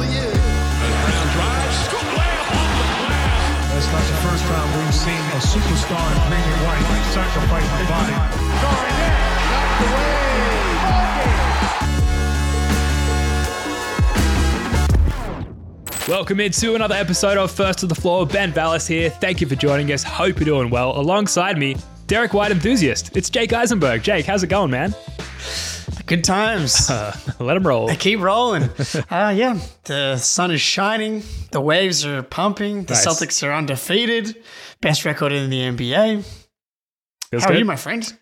certainly is. Brown drives, scoop layup off the glass. It's not the first time we've seen a superstar in green and white sacrifice the body. Welcome into another episode of First to the Floor. Ben Vallis here. Thank you for joining us. Hope you're doing well. Alongside me, Derrick White enthusiast. It's Jake Eisenberg. Jake, how's it going, man? Good times. Let them roll. I keep rolling. Uh, yeah, the sun is shining. The waves are pumping. The Nice. Celtics are undefeated. Best record in the NBA. Feels How are you, my friend?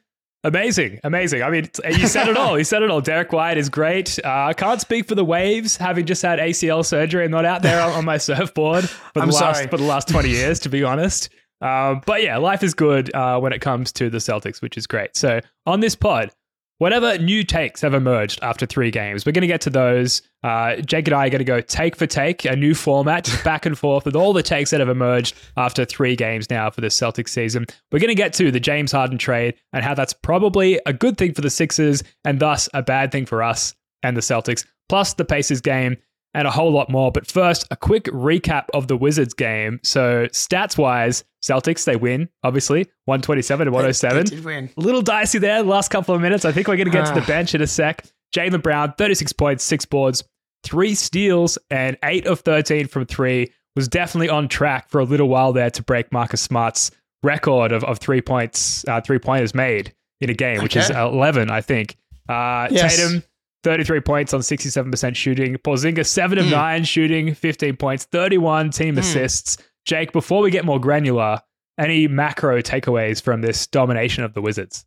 Amazing, amazing. I mean, you said it all. You said it all. Derrick White is great. Uh, I can't speak for the Waves, having just had ACL surgery and not out there on, on my surfboard for the I'm last sorry. for the last twenty years, to be honest. Um, but yeah, life is good uh, when it comes to the Celtics, which is great. So on this pod, whatever new takes have emerged after three games, we're going to get to those. Uh, Jake and I are going to go take for take, a new format, back and forth with all the takes that have emerged after three games now for the Celtics season. We're going to get to the James Harden trade and how that's probably a good thing for the Sixers and thus a bad thing for us and the Celtics, plus the Pacers game and a whole lot more. But first, a quick recap of the Wizards game. So, stats wise, Celtics, they win, obviously, 127 to 107 They did win. a little dicey there the last couple of minutes. I think we're going to get to the Ah. bench in a sec. Jaylen Brown, 36 points, six boards, three steals, and eight of 13 from three. Was definitely on track for a little while there to break Marcus Smart's record of, of three points, uh, three pointers made in a game, which is 11, I think. Uh, Yes. Tatum, 33 points on 67% shooting. Porzingis, 7 of Mm. 9 shooting, 15 points, 31 team Mm. assists. Jake, before we get more granular, any macro takeaways from this domination of the Wizards?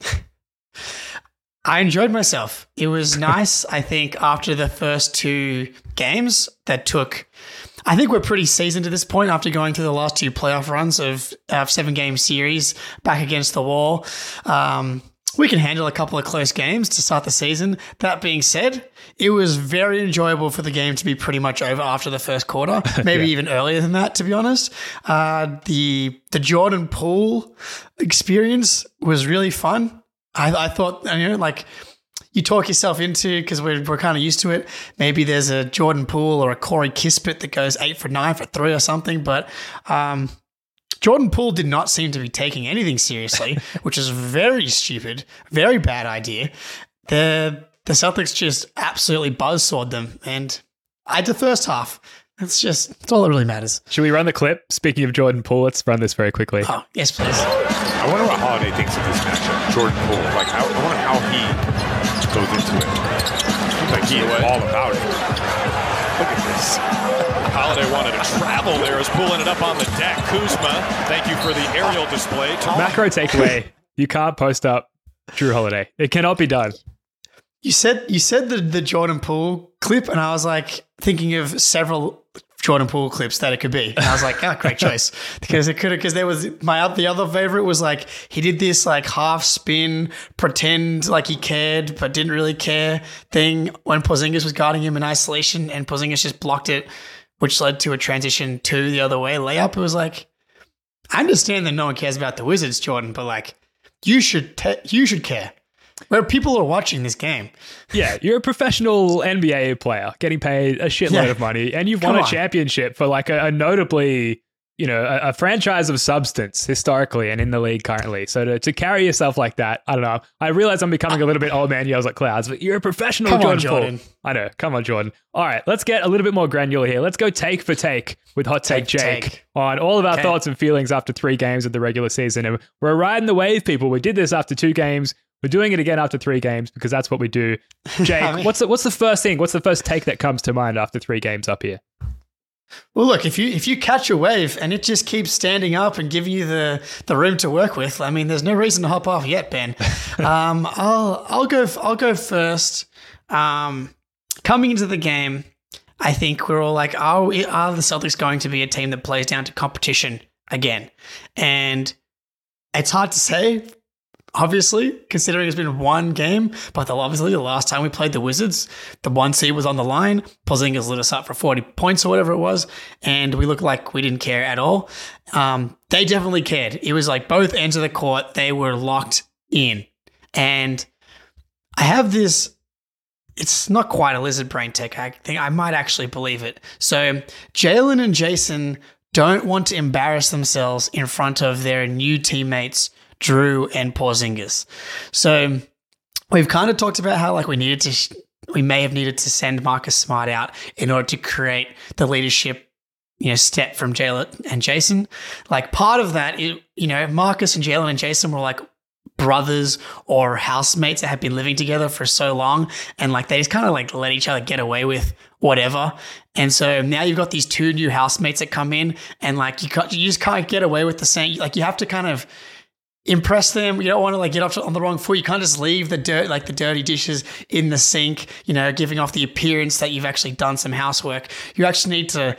I enjoyed myself. It was nice. I think after the first two games that took, I think we're pretty seasoned to this point after going through the last two playoff runs of uh, seven game series back against the wall. Um, we can handle a couple of close games to start the season. That being said, it was very enjoyable for the game to be pretty much over after the first quarter, maybe even earlier than that, to be honest. Uh, the the Jordan Poole experience was really fun. I, I thought, you know, like you talk yourself into because we're, we're kind of used to it. Maybe there's a Jordan Poole or a Corey Kispert that goes eight for nine for three or something, but um, Jordan Poole did not seem to be taking anything seriously, which is very stupid, very bad idea. The the Celtics just absolutely buzzsawed them, and I the first half. It's just it's all that really matters. Should we run the clip? Speaking of Jordan Poole, let's run this very quickly. Oh yes, please. I wonder what Holiday thinks of this matchup. Jordan Poole. Like, how, I wonder how he goes into it. Like he is all about it. Look at this. Holiday wanted to travel there, is pulling it up on the deck. Kuzma, thank you for the aerial display. Macro takeaway: You can't post up Jrue Holiday. It cannot be done. You said you said the the Jordan Poole clip, and I was like thinking of several Jordan Poole clips that it could be. And I was like, oh, great choice because it could have because there was my the other favorite was like he did this like half spin pretend like he cared but didn't really care thing when Porzingis was guarding him in isolation, and Porzingis just blocked it, which led to a transition to the other way layup. It was like I understand that no one cares about the Wizards, Jordan, but like you should te- you should care. Where people are watching this game. Yeah, you're a professional NBA player getting paid a shitload Yeah. of money, and you've Come won a on. championship for like a, a notably, you know, a, a franchise of substance historically and in the league currently. So to, to carry yourself like that, I don't know. I realize I'm becoming a little bit old man yells at clouds, but you're a professional Come on, Jordan, Poole. Jordan. I know. Come on, Jordan. All right, let's get a little bit more granular here. Let's go take for take with Hot Take, Take Jake take. on all of our Okay. thoughts and feelings after three games of the regular season. And we're riding the wave, people. We did this after two games. We're doing it again after three games because that's what we do. Jake, I mean- what's the what's the first thing? What's the first take that comes to mind after three games up here? Well, look if you if you catch a wave and it just keeps standing up and giving you the the room to work with, I mean, there's no reason to hop off yet, Ben. um, I'll I'll go I'll go first. Um, coming into the game, I think we're all like, are we, are the Celtics going to be a team that plays down to competition again? And it's hard to say obviously, considering it's been one game. But obviously, the last time we played the Wizards, the one seed was on the line. Porzingis lit us up for 40 points or whatever it was. And we looked like we didn't care at all. Um, they definitely cared. It was like both ends of the court, they were locked in. And I have this it's not quite a lizard brain tech. I think I might actually believe it. So Jaylen and Jayson don't want to embarrass themselves in front of their new teammates, Jrue and Porzingis. So we've kind of talked about how like we needed to, sh- we may have needed to send Marcus Smart out in order to create the leadership you know, step from Jaylen and Jayson. Like part of that, you know, Marcus and Jaylen and Jayson were like brothers or housemates that had been living together for so long, and like they just kind of like let each other get away with whatever. And so now you've got these two new housemates that come in, and like you can't, you just can't get away with the same. Like you have to kind of impress them. You don't want to like get off on the wrong foot. You can't just leave the dirt, like the dirty dishes in the sink, you know, giving off the appearance that you've actually done some housework. You actually need to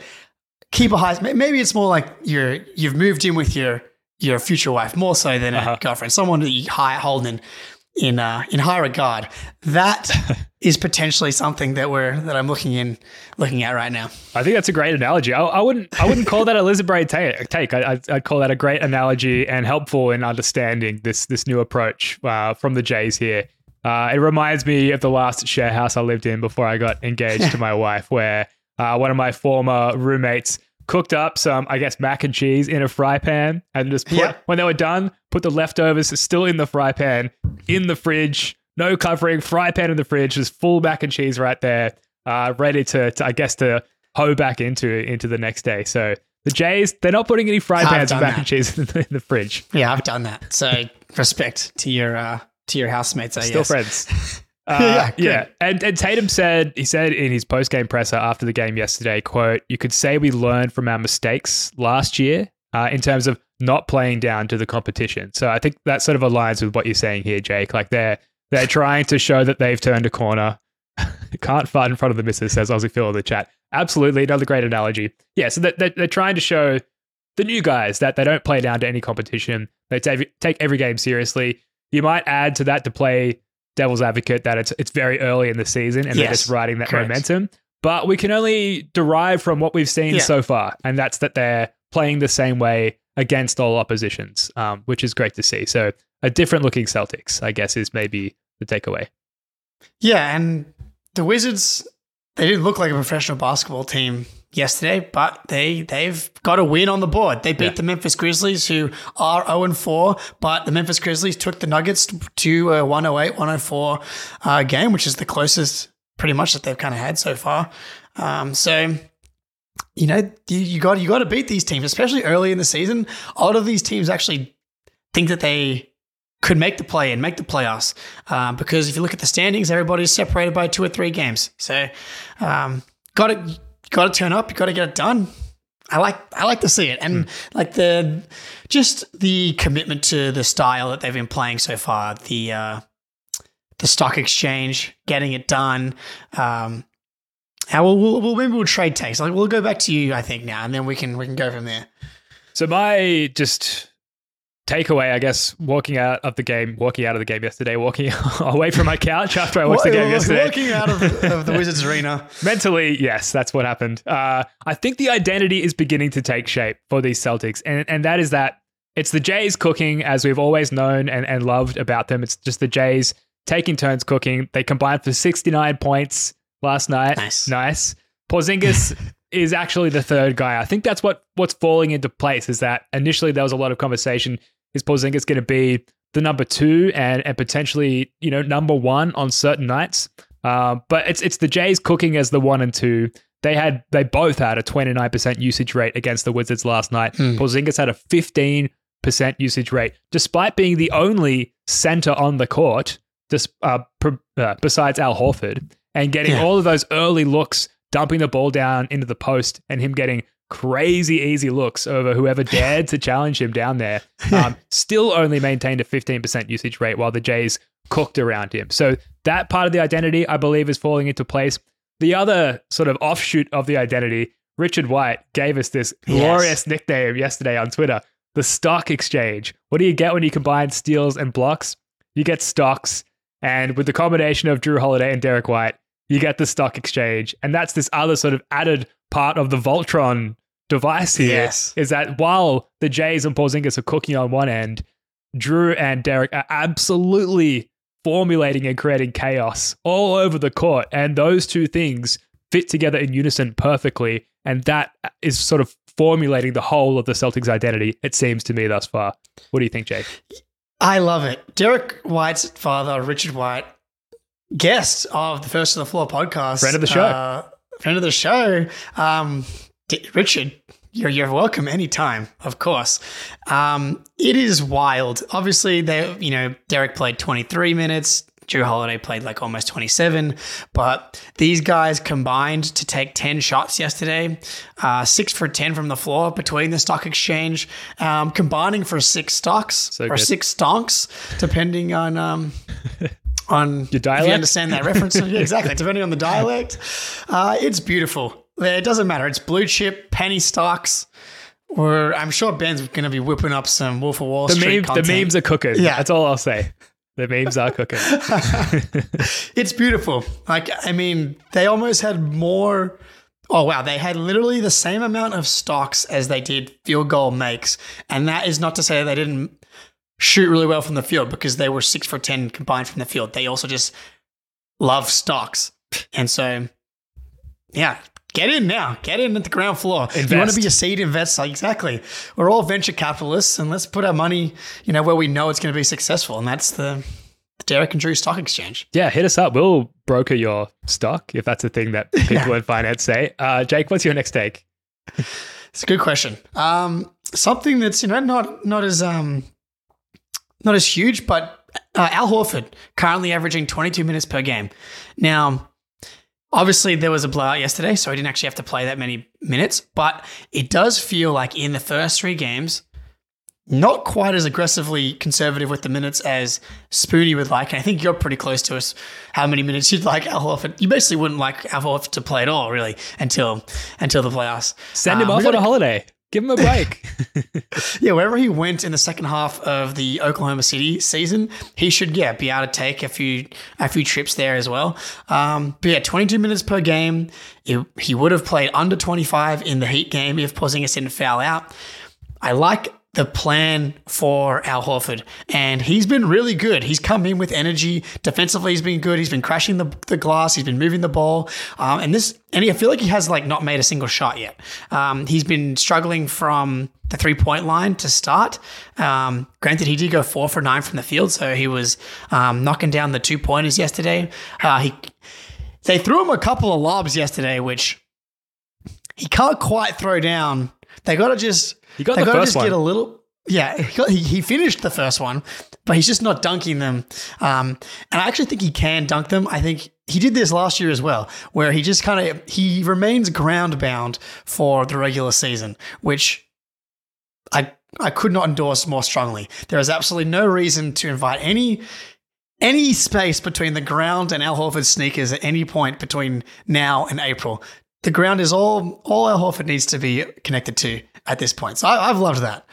keep a high. Maybe it's more like you're you've moved in with your your future wife more so than Uh-huh. a girlfriend, someone that you high, hold in in uh, in high regard. That is potentially something that we're that I'm looking in looking at right now. I think that's a great analogy. I, I wouldn't I wouldn't call that a lizard brain take. I, I'd, I'd call that a great analogy and helpful in understanding this this new approach uh, from the Jays here. Uh, it reminds me of the last share house I lived in before I got engaged to my wife, where uh, one of my former roommates cooked up some, I guess, mac and cheese in a fry pan and just put, Yeah. when they were done, put the leftovers still in the fry pan in the fridge, no covering, fry pan in the fridge, just full mac and cheese right there, uh, ready to, to, I guess, to hoe back into into the next day. So the Jays, they're not putting any fry pans of mac that. and cheese in the, in the fridge. Yeah, I've done that. So respect to your uh, to your housemates. I Still guess. friends. Uh, Yeah, yeah. And, and Tatum said, he said in his post game presser after the game yesterday, quote, you could say we learned from our mistakes last year uh, in terms of not playing down to the competition. So I think that sort of aligns with what you're saying here, Jake. Like they're, they're trying to show that they've turned a corner. Can't fart in front of the missus, says Aussie Phil in the chat. Absolutely. Another great analogy. Yeah. So that they're trying to show the new guys that they don't play down to any competition. They take, take every game seriously. You might add to that to play devil's advocate that it's it's very early in the season and they're just riding that correct. momentum. But we can only derive from what we've seen Yeah. so far, and that's that they're playing the same way against all oppositions, um, which is great to see. So a different looking Celtics, I guess, is maybe the takeaway. Yeah, and the Wizards they didn't look like a professional basketball team yesterday, but they they've got a win on the board. They beat Yeah. the Memphis Grizzlies, who are 0 and 4, but the Memphis Grizzlies took the Nuggets to a 108 104 uh, game, which is the closest pretty much that they've kind of had so far. Um, so you know you, you got you got to beat these teams, especially early in the season. A lot of these teams actually think that they could make the play and make the playoffs um, because if you look at the standings, everybody's separated by two or three games. So, um, got to got to turn up. You got to get it done. I like I like to see it, and like the just the commitment to the style that they've been playing so far. The uh, the stock exchange, getting it done. Um, how we'll, we'll, we'll maybe we'll trade takes. Like we'll go back to you, I think now, and then we can we can go from there. So my just takeaway, I guess, walking out of the game, walking out of the game yesterday, walking away from my couch after I watched the game yesterday. Walking out of, of the Wizards arena. Mentally, yes, that's what happened. Uh, I think the identity is beginning to take shape for these Celtics, and and that is that it's the Jays cooking as we've always known and, and loved about them. It's just the Jays taking turns cooking. They combined for 69 points last night. Nice. Nice. Porzingis is actually the third guy. I think that's what what's falling into place is that initially there was a lot of conversation. Is Porzingis going to be the number two and and potentially you know number one on certain nights? Uh, but it's it's the Jays cooking as the one and two. They had they both had a 29% usage rate against the Wizards last night. Porzingis had a 15% usage rate, despite being the only center on the court, just uh, uh, besides Al Horford, and getting Yeah. all of those early looks, dumping the ball down into the post, and him getting crazy easy looks over whoever dared to challenge him down there. Um, still only maintained a 15% usage rate while the Jays cooked around him. So that part of the identity, I believe, is falling into place. The other sort of offshoot of the identity, Richard White gave us this Yes. glorious nickname yesterday on Twitter, the stock exchange. What do you get when you combine steals and blocks? You get stocks. And with the combination of Jrue Holiday and Derrick White, you get the stock exchange. And that's this other sort of added part of the Voltron device here Yes. is that while the Jays and Porzingis are cooking on one end, Jrue and Derrick are absolutely formulating and creating chaos all over the court. And those two things fit together in unison perfectly. And that is sort of formulating the whole of the Celtics identity, it seems to me thus far. What do you think, Jake? I love it. Derrick White's father, Richard White, guest of the First of the Floor podcast. Friend of the show. Uh, friend of the show. Um, Richard, you're, you're welcome anytime, of course. Um, it is wild. Obviously, they, you know, Derrick played 23 minutes. Jrue Holiday played like almost 27, but these guys combined to take 10 shots yesterday, uh, six for 10 from the floor between the stock exchange, um, combining for six stocks So or good. six stonks, depending on um, on Your If dialect? you understand that reference, yeah, exactly. Depending on the dialect, uh, it's beautiful. It doesn't matter. It's blue chip penny stocks. Or I'm sure Ben's going to be whipping up some Wolf of Wall The, Street meme, the memes are cooking. Yeah. That's all I'll say. The memes are cooking. It's beautiful. Like, I mean, they almost had more. Oh, wow. They had literally the same amount of stocks as they did field goal makes. And that is not to say they didn't shoot really well from the field because they were six for 10 combined from the field. They also just love stocks. And so, yeah. Get in now. Get in at the ground floor. You want to be a seed investor. Exactly. We're all venture capitalists and let's put our money, you know, where we know it's going to be successful. And that's the, the Derrick and Jrue Stock Exchange. yeah, hit us up. We'll broker your stock if that's a thing that people in finance say. Uh, Jake, what's your next take? It's a good question. Um, something that's you know not not as um not as huge, but uh, Al Horford currently averaging 22 minutes per game. Now, obviously there was a blowout yesterday, so he didn't actually have to play that many minutes. But it does feel like in the first three games, not quite as aggressively conservative with the minutes as Spoonie would like. And I think you're pretty close to us. How many minutes you'd like Al Horford? You basically wouldn't like Al Horford to play at all, really, until until the playoffs. Send him Um, off on a holiday. Give him a break. yeah, wherever he went in the second half of the Oklahoma City season, he should yeah be able to take a few a few trips there as well. Um, but yeah, 22 minutes per game. It- he would have played under 25 in the Heat game if Porzingis didn't foul out. I like the plan for Al Horford, and he's been really good. He's come in with energy. Defensively, he's been good. He's been crashing the, the glass. He's been moving the ball, um, and this. And I feel like he has like not made a single shot yet. Um, he's been struggling from the three point line to start. Um, granted, he did go four for nine from the field, so he was um, knocking down the two pointers yesterday. Uh, he they threw him a couple of lobs yesterday, which he can't quite throw down. They got to just He got they the gotta just get a little. Yeah, he, got- he he finished the first one, but he's just not dunking them. Um, and I actually think he can dunk them. I think he did this last year as well, where he just kind of he remains ground bound for the regular season, which I I could not endorse more strongly. There is absolutely no reason to invite any any space between the ground and Al Horford's sneakers at any point between now and April. The ground is all all Al Horford needs to be connected to at this point. So I, I've loved that.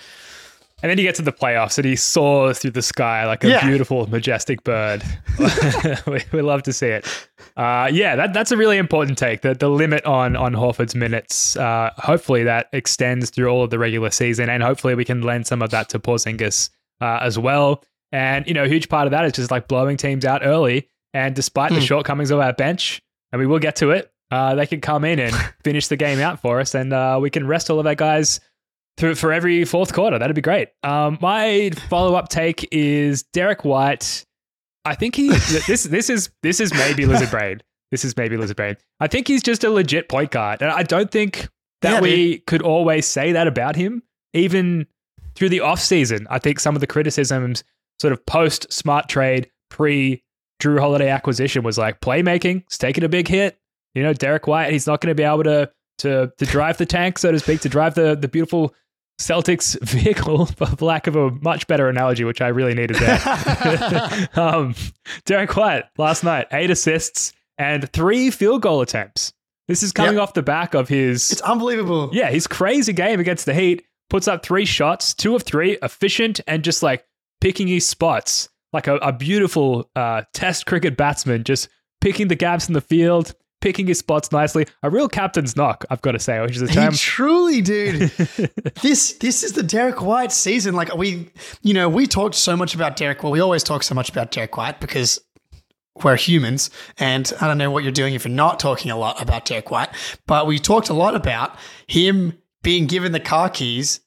And then you get to the playoffs and he soars through the sky like a Yeah. beautiful, majestic bird. we, we love to see it. Uh, yeah, that, that's a really important take. The, the limit on on Horford's minutes, uh, hopefully that extends through all of the regular season. And hopefully we can lend some of that to Porzingis uh, as well. And, you know, a huge part of that is just like blowing teams out early. And despite the shortcomings of our bench, and we will get to it, uh, they can come in and finish the game out for us. And uh, we can rest all of our guys through for every fourth quarter. That'd be great. Um, my follow up take is Derrick White. I think he this this is this is maybe lizard brain. This is maybe lizard brain. I think he's just a legit point guard, and I don't think that Yeah, we could always say that about him. Even through the off season, I think some of the criticisms, sort of post smart trade, pre Jrue Holiday acquisition, was like playmaking. It's taking a big hit. You know, Derrick White, he's not going to be able to to to drive the tank, so to speak, to drive the the beautiful Celtics vehicle, for lack of a much better analogy, which I really needed there. um, Derrick White last night, eight assists and three field goal attempts. This is coming Yep. off the back of his It's unbelievable. yeah, his crazy game against the Heat puts up three shots, two of three, efficient and just like picking his spots like a, a beautiful uh, test cricket batsman, just picking the gaps in the field, picking his spots nicely. A real captain's knock, I've got to say, which is a He term. truly, dude. this this is the Derrick White season. Like we, you know, we talked so much about Derrick. Well, we always talk so much about Derrick White because we're humans, and I don't know what you're doing if you're not talking a lot about Derrick White. But we talked a lot about him being given the car keys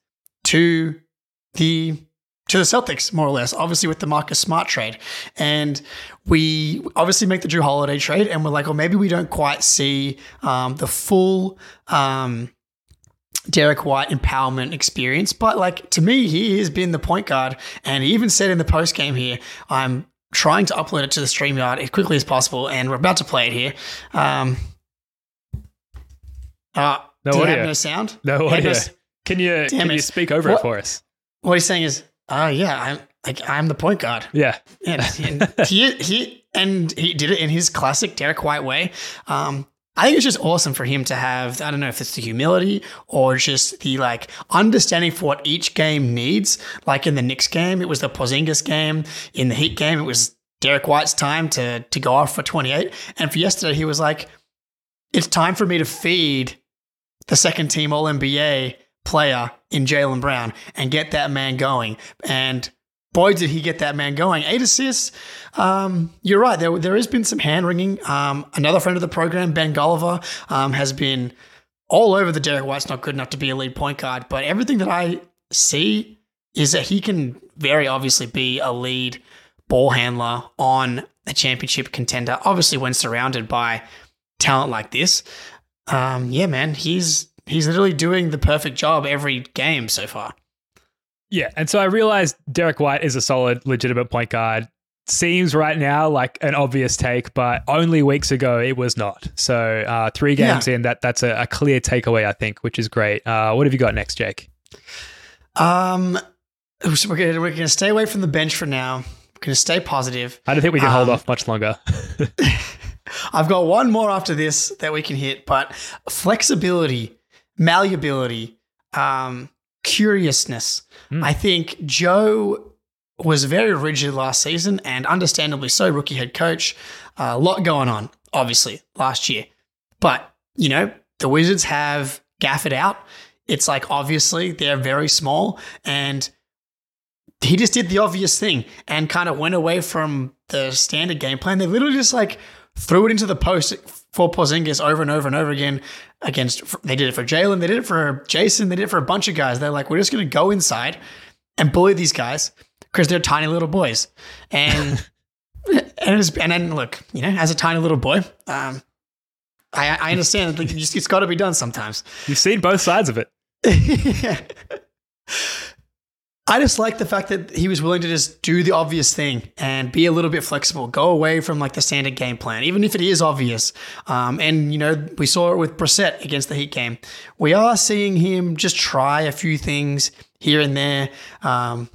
to the to the Celtics, more or less, obviously with the Marcus Smart trade. And we obviously make the Jrue Holiday trade, and we're like, well, maybe we don't quite see um, the full um, Derrick White empowerment experience. But like to me, he has been the point guard, and he even said in the post game here, I'm trying to upload it to the StreamYard as quickly as possible, and we're about to play it here. Um, uh, No audio. no sound? No audio. Can you can it. you speak over What- it for us? what he's saying is, uh, yeah, I'm like I'm the point guard. Yeah. And, and he he and he did it in his classic Derrick White way. Um, I think it's just awesome for him to have. I don't know if it's the humility or just the like understanding for what each game needs. Like in the Knicks game, it was the Porzingis game. In the Heat game, it was Derrick White's time to to go off for 28. And for yesterday, he was like, "It's time for me to feed the second team All NBA player in Jaylen Brown and get that man going." And boy, did he get that man going. Eight assists. Um, you're right. There, there has been some hand wringing. Um, another friend of the program, Ben Gulliver, um, has been all over the Derrick White's not good enough to be a lead point guard. But everything that I see is that he can very obviously be a lead ball handler on a championship contender. Obviously, when surrounded by talent like this, um, yeah, man, he's he's literally doing the perfect job every game so far. Yeah, and so I realized Derrick White is a solid, legitimate point guard. Seems right now like an obvious take, but only weeks ago it was not. So uh, three games in, that that's a, a clear takeaway, I think, which is great. Uh, what have you got next, Jake? Um, so we're gonna we're gonna stay away from the bench for now. We're gonna stay positive. I don't think we can hold Um, off much longer. I've got one more after this that we can hit, but flexibility, malleability, um, curiousness. I think Joe was very rigid last season, and understandably so. Rookie head coach, a lot going on, obviously last year, but you know the Wizards have Gafford out. It's like obviously they're very small, and he just did the obvious thing and kind of went away from the standard game plan. They literally just like threw it into the post for Porzingis over and over and over again. Against they did it for Jaylen, they did it for Jayson, they did it for a bunch of guys. They're like, we're just going to go inside and bully these guys because they're tiny little boys. And and was, and then look, you know, as a tiny little boy, um, I, I understand that it's, it's got to be done sometimes. You've seen both sides of it. I just like the fact that he was willing to just do the obvious thing and be a little bit flexible, go away from like the standard game plan, even if it is obvious. Um, and you know, we saw it with Brissett against the Heat game. We are seeing him just try a few things here and there. Um,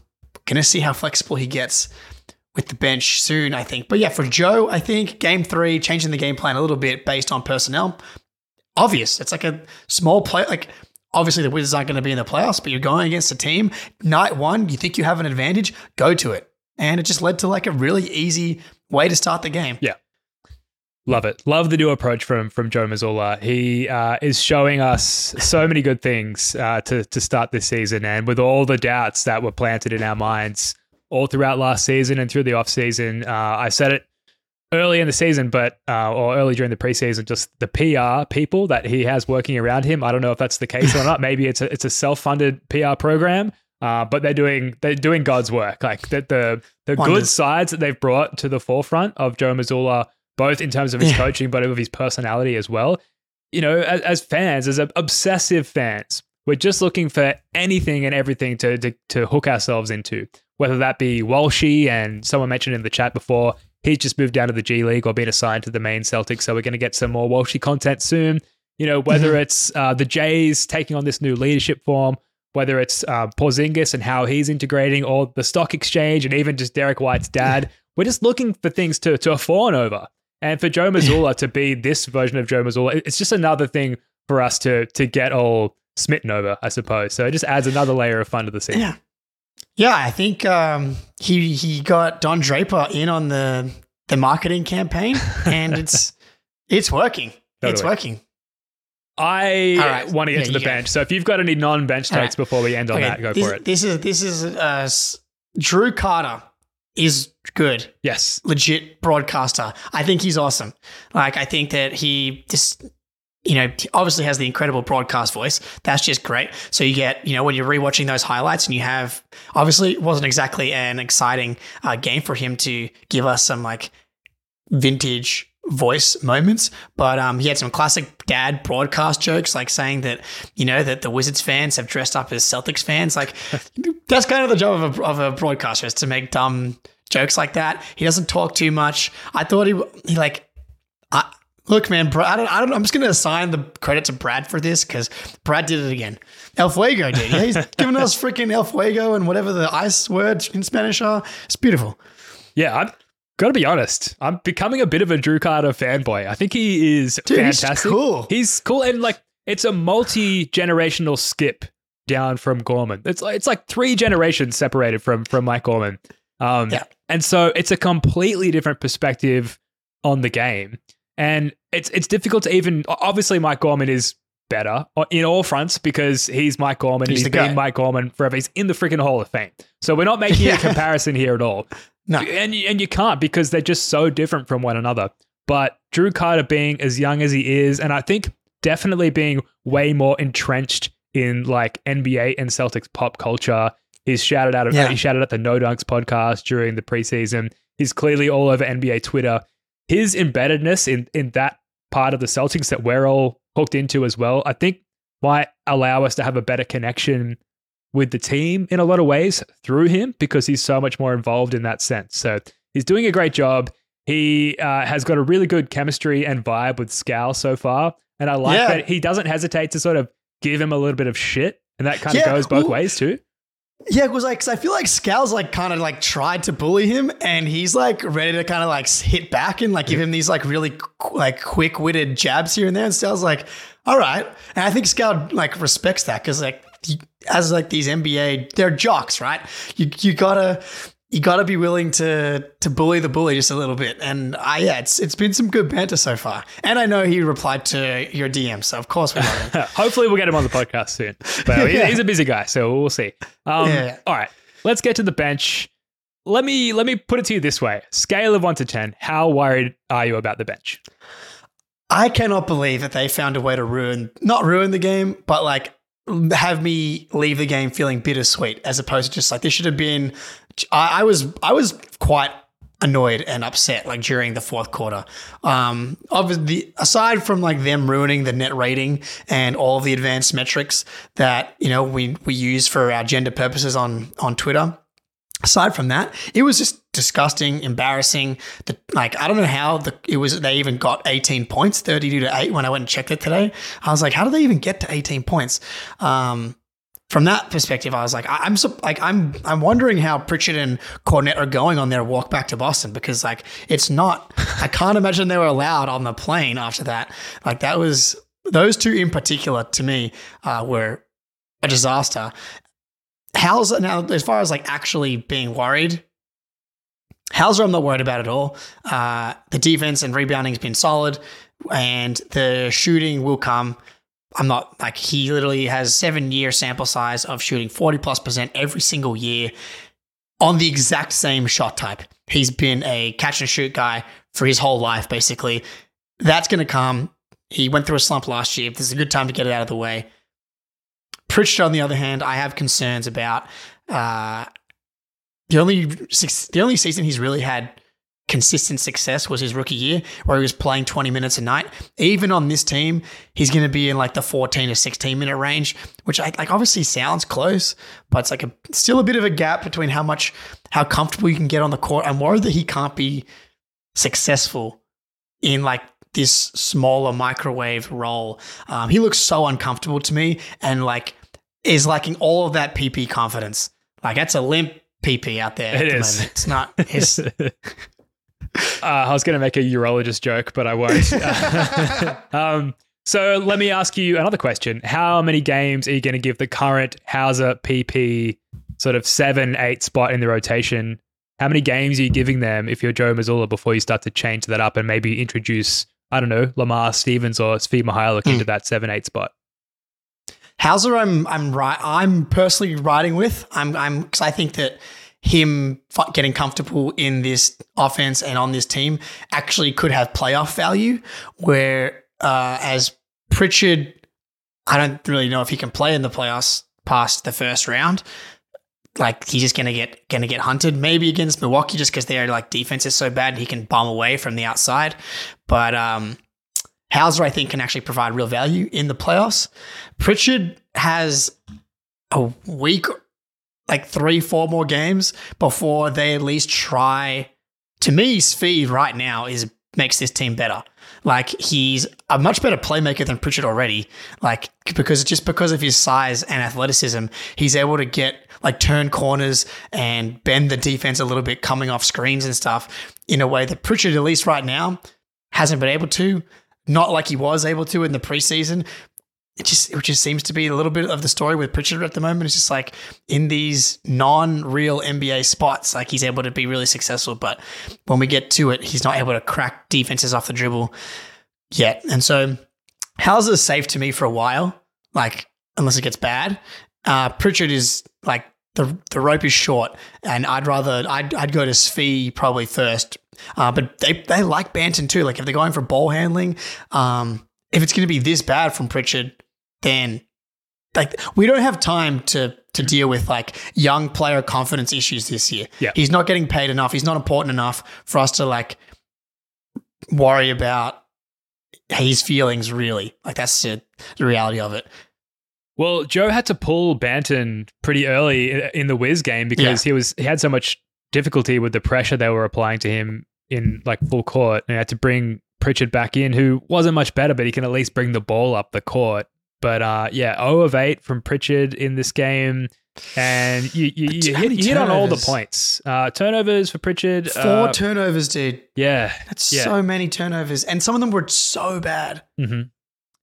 gonna see how flexible he gets with the bench soon, I think. But yeah, for Joe, I think game three, changing the game plan a little bit based on personnel, obvious. It's like a small play, like obviously the Wizards aren't going to be in the playoffs, but you're going against a team. Night one, you think you have an advantage, go to it. And it just led to like a really easy way to start the game. Yeah. Love it. Love the new approach from from Joe Mazzulla. He uh, is showing us so many good things uh, to to start this season, and with all the doubts that were planted in our minds all throughout last season and through the off season, uh, I said it early in the season, but uh, or early during the preseason, just the PR people that he has working around him. I don't know if that's the case or not. Maybe it's a it's a self funded PR program. Uh, but they're doing they're doing God's work. Like the the, the good sides that they've brought to the forefront of Joe Mazzulla, both in terms of his Yeah. coaching, but of his personality as well. You know, as, as fans, as obsessive fans, we're just looking for anything and everything to, to to hook ourselves into. Whether that be Walshy and someone mentioned in the chat before, he's just moved down to the G League or been assigned to the main Celtics, so we're going to get some more Walshy content soon. You know, whether it's uh, the Jays taking on this new leadership form, whether it's uh, Porzingis and how he's integrating, or the stock exchange, and even just Derrick White's dad. We're just looking for things to to fawn over, and for Joe Mazzulla to be this version of Joe Mazzulla, it's just another thing for us to to get all smitten over, I suppose. So it just adds another layer of fun to the season. Yeah. Yeah, I think um, he he got Don Draper in on the the marketing campaign, and it's it's working. It's working. I right. want to get Yeah, to the you go. bench. So if you've got any non-bench takes right. before we end on Okay, that, go this, for it. This is this is uh, Drew Carter is good. yes. legit broadcaster. I think he's awesome. Like I think that he just you know obviously has the incredible broadcast voice. That's just great. So you get you know when you're rewatching those highlights and you have obviously it wasn't exactly an exciting uh, game for him to give us some like vintage voice moments but um he had some classic dad broadcast jokes like saying that you know that the wizards fans have dressed up as celtics fans like that's kind of the job of a, of a broadcaster is to make dumb jokes like that he doesn't talk too much i thought he he like I, look man I don't, I don't i'm just gonna assign the credit to brad for this because brad did it again el fuego did yeah he's giving us freaking el fuego and whatever the ice words in spanish are it's beautiful Yeah, I've got to be honest. I'm becoming a bit of a Drew Carter fanboy. I think he is Dude, he's fantastic. cool. He's cool, and like it's a multi generational skip down from Gorman. It's like it's like three generations separated from from Mike Gorman. Um, Yeah. and so it's a completely different perspective on the game, and it's it's difficult to even. Obviously, Mike Gorman is better in all fronts because he's Mike Gorman. He's He's, the been guy. Mike Gorman forever. He's in the freaking Hall of Fame. So we're not making Yeah. a comparison here at all. No. And you- and you can't because they're just so different from one another. But Drew Carter being as young as he is, and I think definitely being way more entrenched in like NBA and Celtics pop culture. He's shouted out. Uh, yeah. He shouted at the No Dunks podcast during the preseason. He's clearly all over NBA Twitter. His embeddedness in in that part of the Celtics that we're all hooked into as well, I think might allow us to have a better connection with the team in a lot of ways through him because he's so much more involved in that sense. So he's doing a great job. He uh, has got a really good chemistry and vibe with Scal so far. And I like Yeah. that he doesn't hesitate to sort of give him a little bit of shit. And that kind of Yeah, goes both ways too. Yeah, it was like, cause I feel like Scal's like kind of like tried to bully him and he's like ready to kind of like hit back and like give him these like really qu- like quick witted jabs here and there. And Scal's like, all right. And I think Scal like respects that because like he- as like these NBA, they're jocks, right? You, you gotta, you gotta be willing to to bully the bully just a little bit. And I, yeah, it's it's been some good banter so far. And I know he replied to your DM, so of course we love him. Hopefully, we'll get him on the podcast soon. But he's, he's a busy guy, so we'll see. Um, Yeah. All right, let's get to the bench. Let me let me put it to you this way: scale of one to ten, how worried are you about the bench? I cannot believe that they found a way to ruin, not ruin the game, but like have me leave the game feeling bittersweet as opposed to just like this should have been. I, I was, I was quite annoyed and upset like during the fourth quarter. Um, obviously, aside from like them ruining the net rating and all the advanced metrics that you know we we use for our gender purposes on on Twitter aside from that, it was just disgusting, embarrassing. The like I don't know how the it was they even got 18 points, 32 to 8 when I went and checked it today. I was like, how did they even get to 18 points? Um from that perspective, I was like, I, I'm like, I'm, I'm wondering how Pritchard and Kornet are going on their walk back to Boston because, like, it's not. I can't imagine they were allowed on the plane after that. Like, that was those two in particular to me uh, were a disaster. How's now as far as like actually being worried? Hauser, I'm not worried about at all. Uh, the defense and rebounding has been solid, and the shooting will come. I'm not like he literally has seven year sample size of shooting 40 plus percent every single year on the exact same shot type. He's been a catch and shoot guy for his whole life, basically. That's going to come. He went through a slump last year. This is a good time to get it out of the way. Pritchard, on the other hand, I have concerns about. Uh, the only the only season he's really had consistent success was his rookie year, where he was playing 20 minutes a night. Even on this team, he's going to be in like the 14 to 16 minute range, which I, like obviously sounds close, but it's like a still a bit of a gap between how much how comfortable you can get on the court. I'm worried that he can't be successful in like this smaller microwave role. Um, he looks so uncomfortable to me, and like is lacking all of that PP confidence. Like that's a limp PP out there. at It the is. moment. It's not his. Uh, I was going to make a urologist joke, but I won't. um, so let me ask you another question. How many games are you going to give the current Hauser PP sort of seven, eight spot in the rotation? How many games are you giving them if you're Joe Mazzulla before you start to change that up and maybe introduce I don't know, Lamar Stevens or Svi Mykhailiuk Hmm. into that seven eight spot. Hauser, I'm I'm right. I'm personally riding with. I'm I'm because I think that him getting comfortable in this offense and on this team actually could have playoff value. Where uh, as Pritchard, I don't really know if he can play in the playoffs past the first round. Like he's just gonna get gonna get hunted. Maybe against Milwaukee just because their like defense is so bad, he can bomb away from the outside. But um, Hauser, I think, can actually provide real value in the playoffs. Pritchard has a week, like three, four more games before they at least try. To me, Svi right now is makes this team better. Like he's a much better playmaker than Pritchard already. Like because just because of his size and athleticism, he's able to get like turn corners and bend the defense a little bit, coming off screens and stuff in a way that Pritchard, at least right now, hasn't been able to. Not like he was able to in the preseason. It just it just seems to be a little bit of the story with Pritchard at the moment. It's just like in these non-real NBA spots, like he's able to be really successful, but when we get to it, he's not able to crack defenses off the dribble yet. And so Hauser's safe to me for a while, like unless it gets bad. Uh, Pritchard is like the the rope is short, and I'd rather I'd I'd go to Svi probably first. Uh, but they they like Banton too. Like if they're going for ball handling, um, if it's going to be this bad from Pritchard, then like we don't have time to to deal with like young player confidence issues this year. Yeah. He's not getting paid enough. He's not important enough for us to like worry about his feelings really. Like that's the, the reality of it. Well, Joe had to pull Banton pretty early in the Wiz game because he was he had so much difficulty with the pressure they were applying to him in like full court, and he had to bring Pritchard back in, who wasn't much better, but he can at least bring the ball up the court. But uh, yeah, 0 of 8 from Pritchard in this game. And you, you, you, hit, you hit on all the points. Uh, turnovers for Pritchard. Four uh, turnovers, dude. yeah. That's yeah. so many turnovers, and some of them were so bad. hmm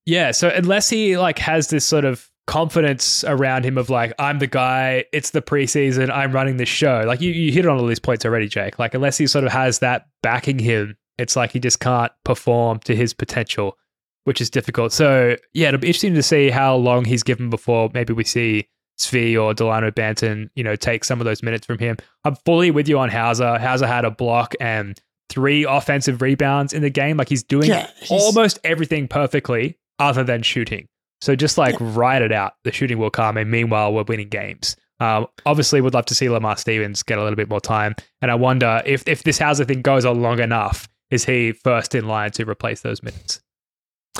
Yeah. So unless he like has this sort of confidence around him of like, I'm the guy, it's the preseason, I'm running the show. Like you, you hit on all these points already, Jake. Like unless he sort of has that backing him, it's like he just can't perform to his potential, which is difficult. So yeah, it'll be interesting to see how long he's given before maybe we see Svi or Delano Banton, you know, take some of those minutes from him. I'm fully with you on Hauser. Hauser had a block and three offensive rebounds in the game. Like he's doing Yeah, he's- almost everything perfectly other than shooting. So just like ride it out. The shooting will come, and meanwhile we're winning games. Um, obviously, would love to see Lamar Stevens get a little bit more time, and I wonder if if this Hauser thing goes on long enough, is he first in line to replace those minutes?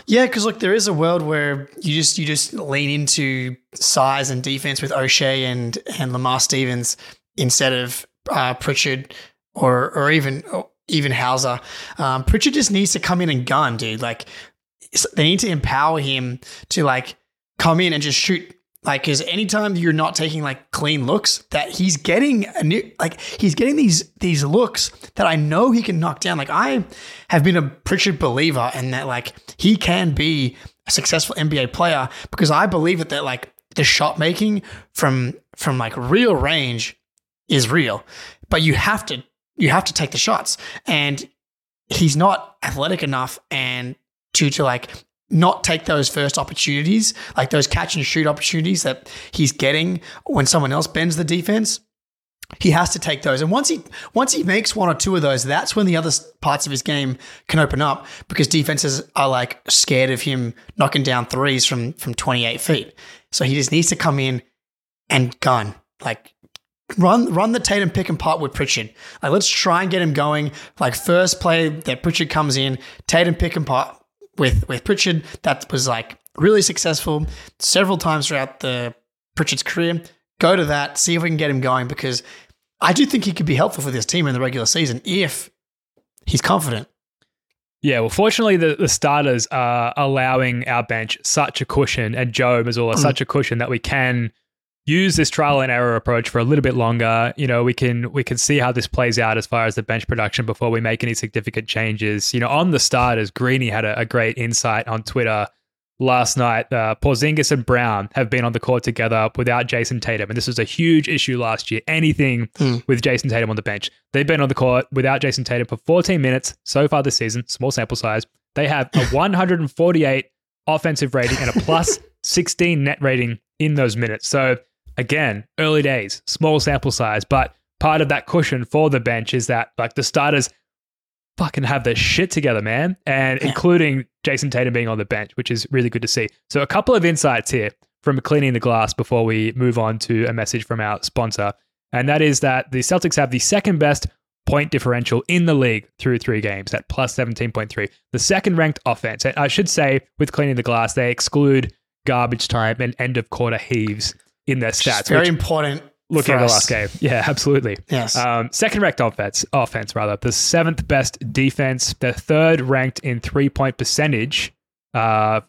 Yeah, because look, there is a world where you just you just lean into size and defense with Oshae and and Lamar Stevens instead of uh, Pritchard or or even or even Hauser. Um, Pritchard just needs to come in and gun, dude. Like they need to empower him to like come in and just shoot. Like, because anytime you're not taking like clean looks, that he's getting a new, like he's getting these these looks that I know he can knock down. Like I have been a Pritchard believer, and that like he can be a successful NBA player because I believe that that like the shot making from from like real range is real, but you have to you have to take the shots, and he's not athletic enough and to to like not take those first opportunities, like those catch and shoot opportunities that he's getting when someone else bends the defense. He has to take those, and once he once he makes one or two of those, that's when the other parts of his game can open up because defenses are like scared of him knocking down threes from from twenty eight feet. So he just needs to come in and gun like run run the Tatum pick and pop with Pritchard. Like let's try and get him going. Like first play that Pritchard comes in, Tatum pick and pop with with Pritchard. That was like really successful several times throughout the Pritchard's career. Go to that, see if we can get him going because I do think he could be helpful for this team in the regular season if he's confident. Yeah, well, fortunately, the, the starters are allowing our bench such a cushion, and Joe Mazzulla mm. such a cushion that we can use this trial and error approach for a little bit longer. You know, we can we can see how this plays out as far as the bench production before we make any significant changes. You know, on the starters, Greeny had a, a great insight on Twitter last night. Uh, Porzingis and Brown have been on the court together without Jayson Tatum, and this was a huge issue last year. Anything Hmm. with Jayson Tatum on the bench, they've been on the court without Jayson Tatum for 14 minutes so far this season. Small sample size. They have a 148 offensive rating and a plus 16 net rating in those minutes. So again, early days, small sample size, but part of that cushion for the bench is that like the starters fucking have their shit together, man, and Yeah. including Jayson Tatum being on the bench, which is really good to see. So a couple of insights here from cleaning the glass before we move on to a message from our sponsor, and that is that the Celtics have the second best point differential in the league through three games at plus 17.3. The second ranked offense. And I should say, with cleaning the glass, they exclude garbage time and end of quarter heaves in their Which stats. very important. looking for at the last game. Yeah, absolutely. Yes. Um, second ranked offense, offense rather, the seventh best defense, the third ranked in three point percentage, uh,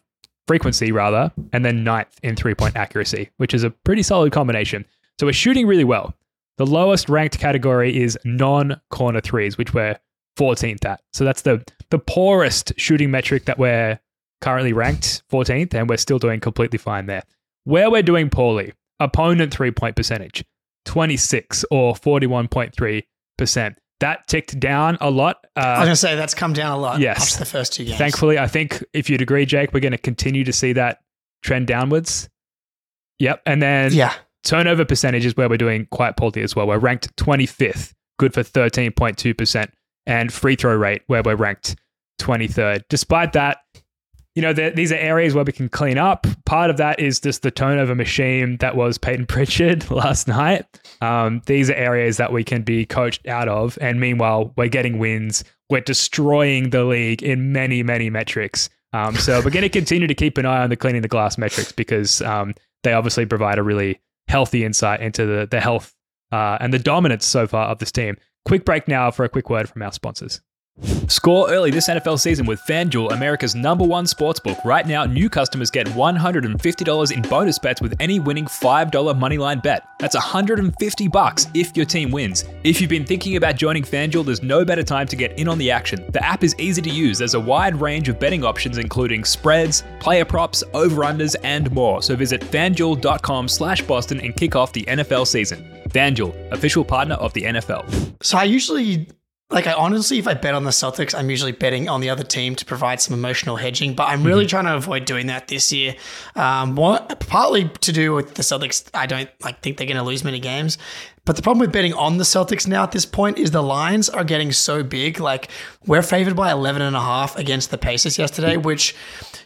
frequency rather, and then ninth in three point accuracy, which is a pretty solid combination. So we're shooting really well. The lowest ranked category is non corner threes, which we're 14th at. So that's the the poorest shooting metric that we're currently ranked 14th, and we're still doing completely fine there. Where we're doing poorly, opponent three point percentage, 26 or 41.3%. That ticked down a lot. I was Uh, going to say that's come down a lot yes. after the first two games. thankfully, I think if you'd agree, Jake, we're going to continue to see that trend downwards. Yep. And then Yeah. turnover percentage is where we're doing quite poorly as well. We're ranked 25th, good for 13.2%, and free throw rate, where we're ranked 23rd. Despite that, you know, these are areas where we can clean up. Part of that is just the turnover machine that was Peyton Pritchard last night. Um, these are areas that we can be coached out of. And meanwhile, we're getting wins. We're destroying the league in many, many metrics. Um, so we're going to continue to keep an eye on the cleaning the glass metrics because um, they obviously provide a really healthy insight into the, the health uh, and the dominance so far of this team. Quick break now for a quick word from our sponsors. Score early this NFL season with FanDuel, America's number one sportsbook. Right now, new customers get $150 in bonus bets with any winning $5 moneyline bet. That's 150 bucks if your team wins. If you've been thinking about joining FanDuel, there's no better time to get in on the action. The app is easy to use. There's a wide range of betting options, including spreads, player props, over-unders, and more. So visit fanduel.com slash Boston and kick off the NFL season. FanDuel, official partner of the NFL. So I usually, like, I honestly, if I bet on the Celtics, I'm usually betting on the other team to provide some emotional hedging. But I'm really trying to avoid doing that this year. Um, what, partly to do with the Celtics, I don't like think they're going to lose many games. But the problem with betting on the Celtics now at this point is the lines are getting so big. Like we're favored by 11 and a half against the Pacers yesterday, which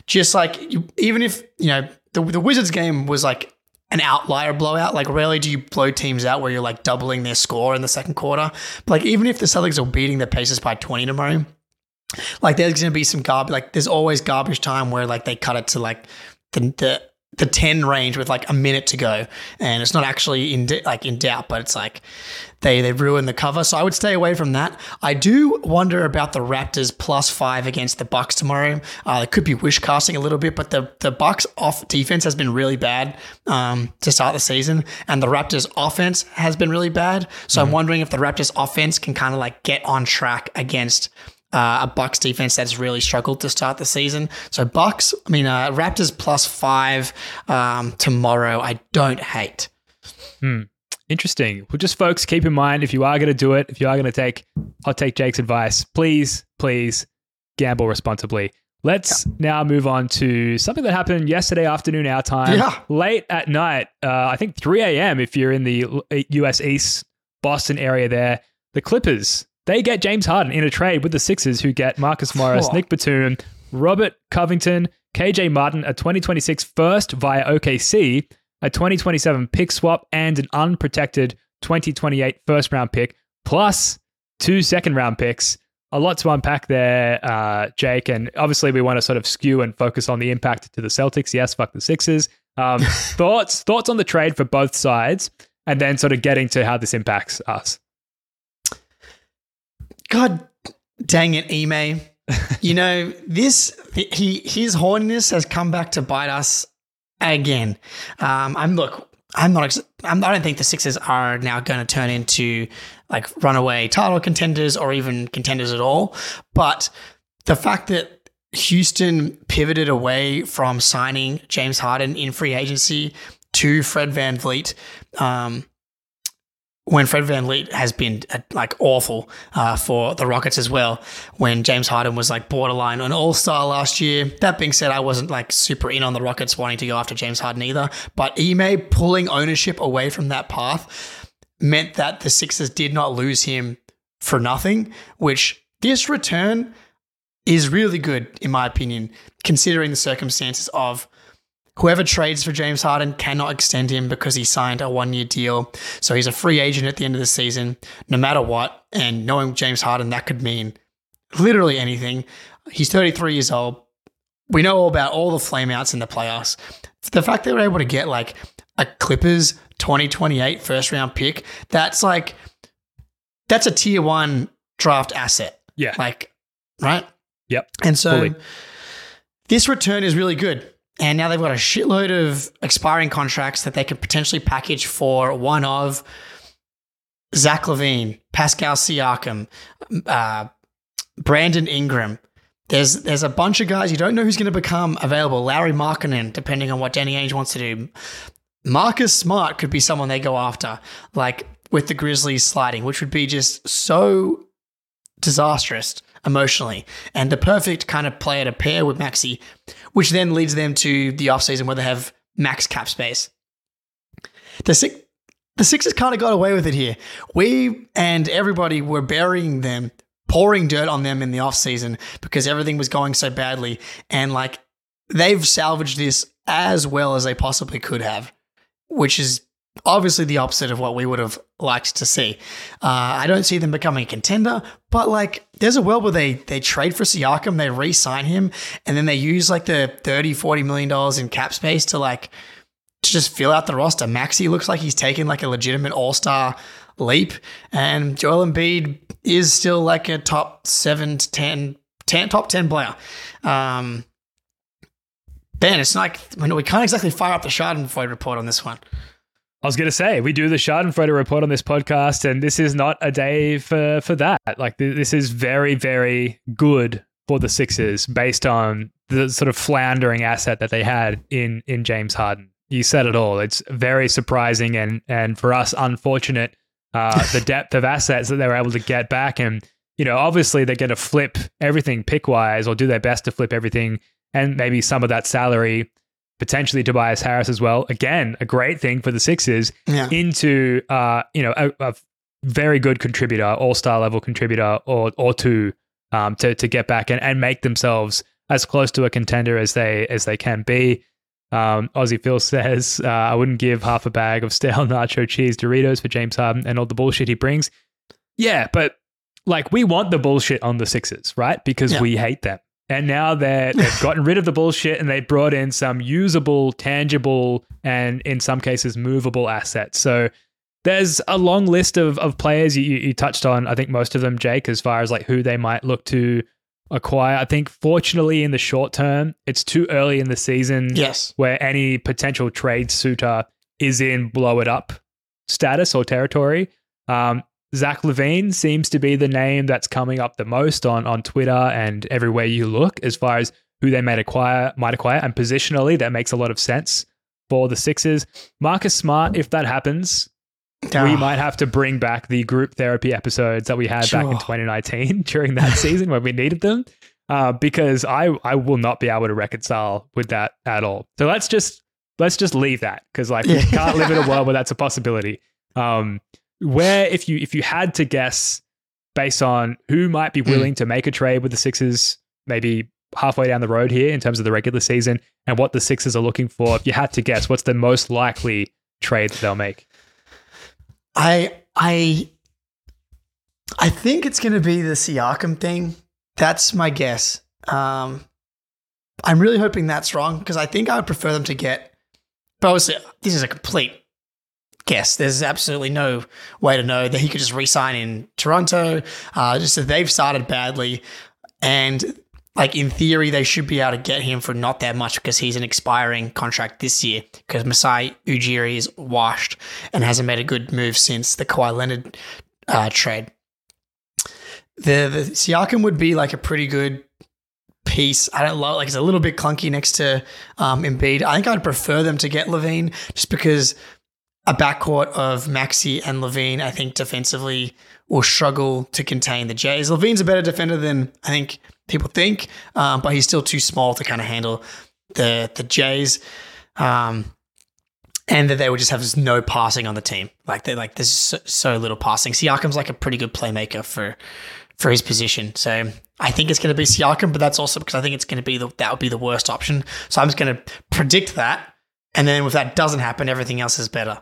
just like you, even if you know the the Wizards game was like an outlier blowout. Like rarely do you blow teams out where you're like doubling their score in the second quarter. But like even if the Celtics are beating the Pacers by 20 tomorrow, like there's gonna be some garbage. Like there's always garbage time where like they cut it to like the the the 10 range with like a minute to go and it's not actually in d- like in doubt but it's like they they ruin the cover so i would stay away from that i do wonder about the raptors plus five against the bucks tomorrow uh, it could be wish casting a little bit but the the bucks off defense has been really bad um, to start the season and the raptors offense has been really bad so i'm wondering if the raptors offense can kind of like get on track against uh, a Bucks defense that's really struggled to start the season. So Bucks, I mean uh, Raptors plus five um, tomorrow. I don't hate. Interesting. Well, just folks, keep in mind if you are going to do it, if you are going to take hot take Jake's advice, please, please gamble responsibly. Let's now move on to something that happened yesterday afternoon, our time, Yeah. late at night. Uh, I think 3 a.m. if you're in the U.S. East Boston area. There, the Clippers they get James Harden in a trade with the Sixers, who get Marcus Morris. Nick Batum, Robert Covington, KJ Martin, a 2026 first via OKC, a 2027 pick swap, and an unprotected 2028 first round pick, plus two second round picks. A lot to unpack there, uh, Jake. And obviously, we want to sort of skew and focus on the impact to the Celtics. Yes, fuck the Sixers. Um, thoughts, thoughts on the trade for both sides, and then sort of getting to how this impacts us. God dang it, Ime. you know this. He his horniness has come back to bite us again. Um, I'm look. I'm not. ex- I'm, I don't think the Sixers are now going to turn into like runaway title contenders or even contenders at all. But the fact that Houston pivoted away from signing James Harden in free agency to Fred VanVleet um, when Fred VanVleet has been uh, like awful uh, for the Rockets as well. When James Harden was like borderline an All Star last year. That being said, I wasn't like super in on the Rockets wanting to go after James Harden either. But Ime pulling ownership away from that path meant that the Sixers did not lose him for nothing. Which this return is really good in my opinion, considering the circumstances of Whoever trades for James Harden cannot extend him because he signed a one year deal. So he's a free agent at the end of the season, no matter what. And knowing James Harden, that could mean literally anything. He's 33 years old. We know all about all the flameouts in the playoffs. The fact that we're able to get like a Clippers 2028 first round pick, that's like, that's a tier one draft asset. Yeah. Like, right? Yep. And so Fully. this return is really good. And now they've got a shitload of expiring contracts that they could potentially package for one of Zach LaVine, Pascal Siakam, uh, Brandon Ingram. There's there's a bunch of guys you don't know who's going to become available. Lauri Markkanen, depending on what Danny Ainge wants to do. Marcus Smart could be someone they go after, like with the Grizzlies sliding, which would be just so disastrous emotionally and the perfect kind of player to pair with Maxey, which then leads them to the offseason where they have max cap space. The six, the Sixers kind of got away with it here. We and everybody were burying them, pouring dirt on them in the offseason because everything was going so badly. And like they've salvaged this as well as they possibly could have, which is obviously the opposite of what we would have liked to see. Uh, I don't see them becoming a contender, but like there's a world where they they trade for Siakam, they re-sign him, and then they use like the 30, 40 million dollars in cap space to like to just fill out the roster. Maxey looks like he's taken like a legitimate all-star leap, and Joel Embiid is still like a top seven to 10, 10 top 10 player. Um, Ben, it's like we can't exactly fire up the Schadenfreude report on this one. I was going to say we do the Schadenfreude report on this podcast, and this is not a day for for that. Like th- this is very very good for the Sixers based on the sort of floundering asset that they had in in James Harden. You said it all. It's very surprising and and for us unfortunate uh, the depth of assets that they were able to get back, and you know obviously they're going to flip everything pick wise or do their best to flip everything, and maybe some of that salary potentially Tobias Harris as well. Again, a great thing for the Sixers Yeah. into uh, you know a, a very good contributor, all star level contributor, or or two um, to to get back and, and make themselves as close to a contender as they as they can be. Um, Aussie Phil says, uh, "I wouldn't give half a bag of stale nacho cheese Doritos for James Harden and all the bullshit he brings." Yeah, but like we want the bullshit on the Sixers, right? Because Yeah. we hate them. And now they're, they've gotten rid of the bullshit and they brought in some usable, tangible, and in some cases movable assets. So there's a long list of, of players you, you touched on. I think most of them, Jake, as far as like who they might look to acquire. I think fortunately in the short term, it's too early in the season Yes. where any potential trade suitor is in blow it up status or territory. Um, Zach LaVine seems to be the name that's coming up the most on on Twitter and everywhere you look as far as who they might acquire, might acquire, and positionally that makes a lot of sense for the Sixers. Marcus Smart, if that happens, we Ah. might have to bring back the group therapy episodes that we had back in 2019 during that season when we needed them, uh, because I I will not be able to reconcile with that at all. So let's just let's just leave that because like we can't live in a world where that's a possibility. Um, where if you if you had to guess based on who might Hmm. be willing to make a trade with the Sixers, maybe halfway down the road here in terms of the regular season, and what the Sixers are looking for, if you had to guess, what's the most likely trade that they'll make? I I I think it's going to be the Siakam thing. That's my guess. Um, I'm really hoping that's wrong because I think I would prefer them to get. But obviously, this is a complete guess. There's absolutely no way to know that he could just re-sign in Toronto. Uh, just that they've started badly, and like in theory, they should be able to get him for not that much because he's an expiring contract this year. Because Masai Ujiri is washed and hasn't made a good move since the Kawhi Leonard uh, trade. The the Siakam would be like a pretty good piece. I don't love like it's a little bit clunky next to um, Embiid. I think I'd prefer them to get LaVine just because a backcourt of Maxey and LaVine, I think defensively will struggle to contain the Jays. LaVine's a better defender than I think people think, um, but he's still too small to kind of handle the the Jays. Um, and that they would just have no passing on the team. Like they like there's so, so little passing. Siakam's like a pretty good playmaker for for his position. So I think it's going to be Siakam, but that's also because I think it's going to be the that would be the worst option. So I'm just going to predict that, and then if that doesn't happen, everything else is better.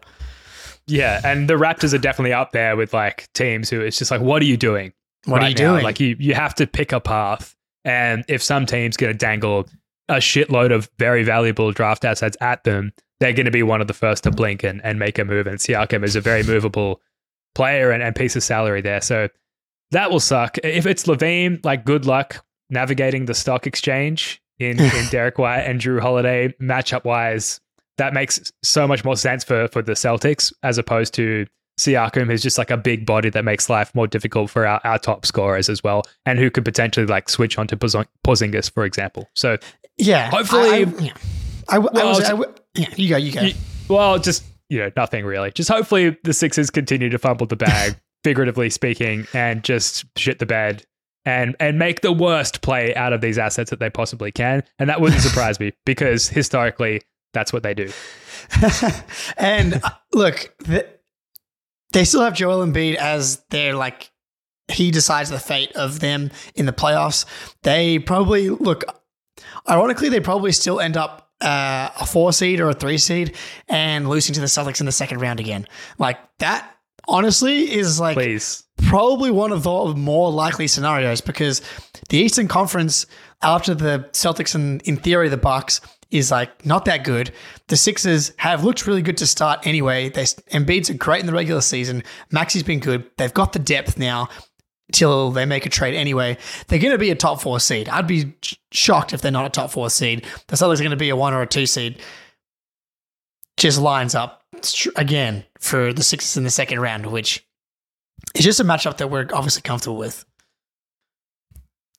Yeah, and the Raptors are definitely up there with like teams who it's just like, what are you doing? What are you now? doing? Like you, you have to pick a path, and if some team's going to dangle a shitload of very valuable draft assets at them, they're going to be one of the first to blink and, and make a move. And Siakam is a very movable player and, and piece of salary there, so that will suck. If it's LaVine, like good luck navigating the stock exchange in in Derrick White and Jrue Holiday matchup wise. That makes so much more sense for for the Celtics as opposed to Siakam, who's just like a big body that makes life more difficult for our, our top scorers as well, and who could potentially like switch onto Porzingis, for example. So yeah, hopefully- I, I, yeah. I, w- I Well, was, I w- yeah, you go, you go. Y- Well, just you know, nothing really. Just hopefully the Sixers continue to fumble the bag, figuratively speaking, and just shit the bed and and make the worst play out of these assets that they possibly can. And that wouldn't surprise me because historically that's what they do. and uh, look, th- they still have Joel Embiid as their like he decides the fate of them in the playoffs. They probably look. Ironically, they probably still end up uh, a four seed or a three seed and losing to the Celtics in the second round again. Like that, honestly, is like Please. probably one of the more likely scenarios because the Eastern Conference after the Celtics and in theory the Bucks is like not that good. The Sixers have looked really good to start anyway. They Embiid's are great in the regular season. Maxey's been good. They've got the depth now till they make a trade anyway. They're going to be a top four seed. I'd be sh- shocked if they're not a top four seed. The Celtics are going to be a one or a two seed. Just lines up again for the Sixers in the second round, which is just a matchup that we're obviously comfortable with.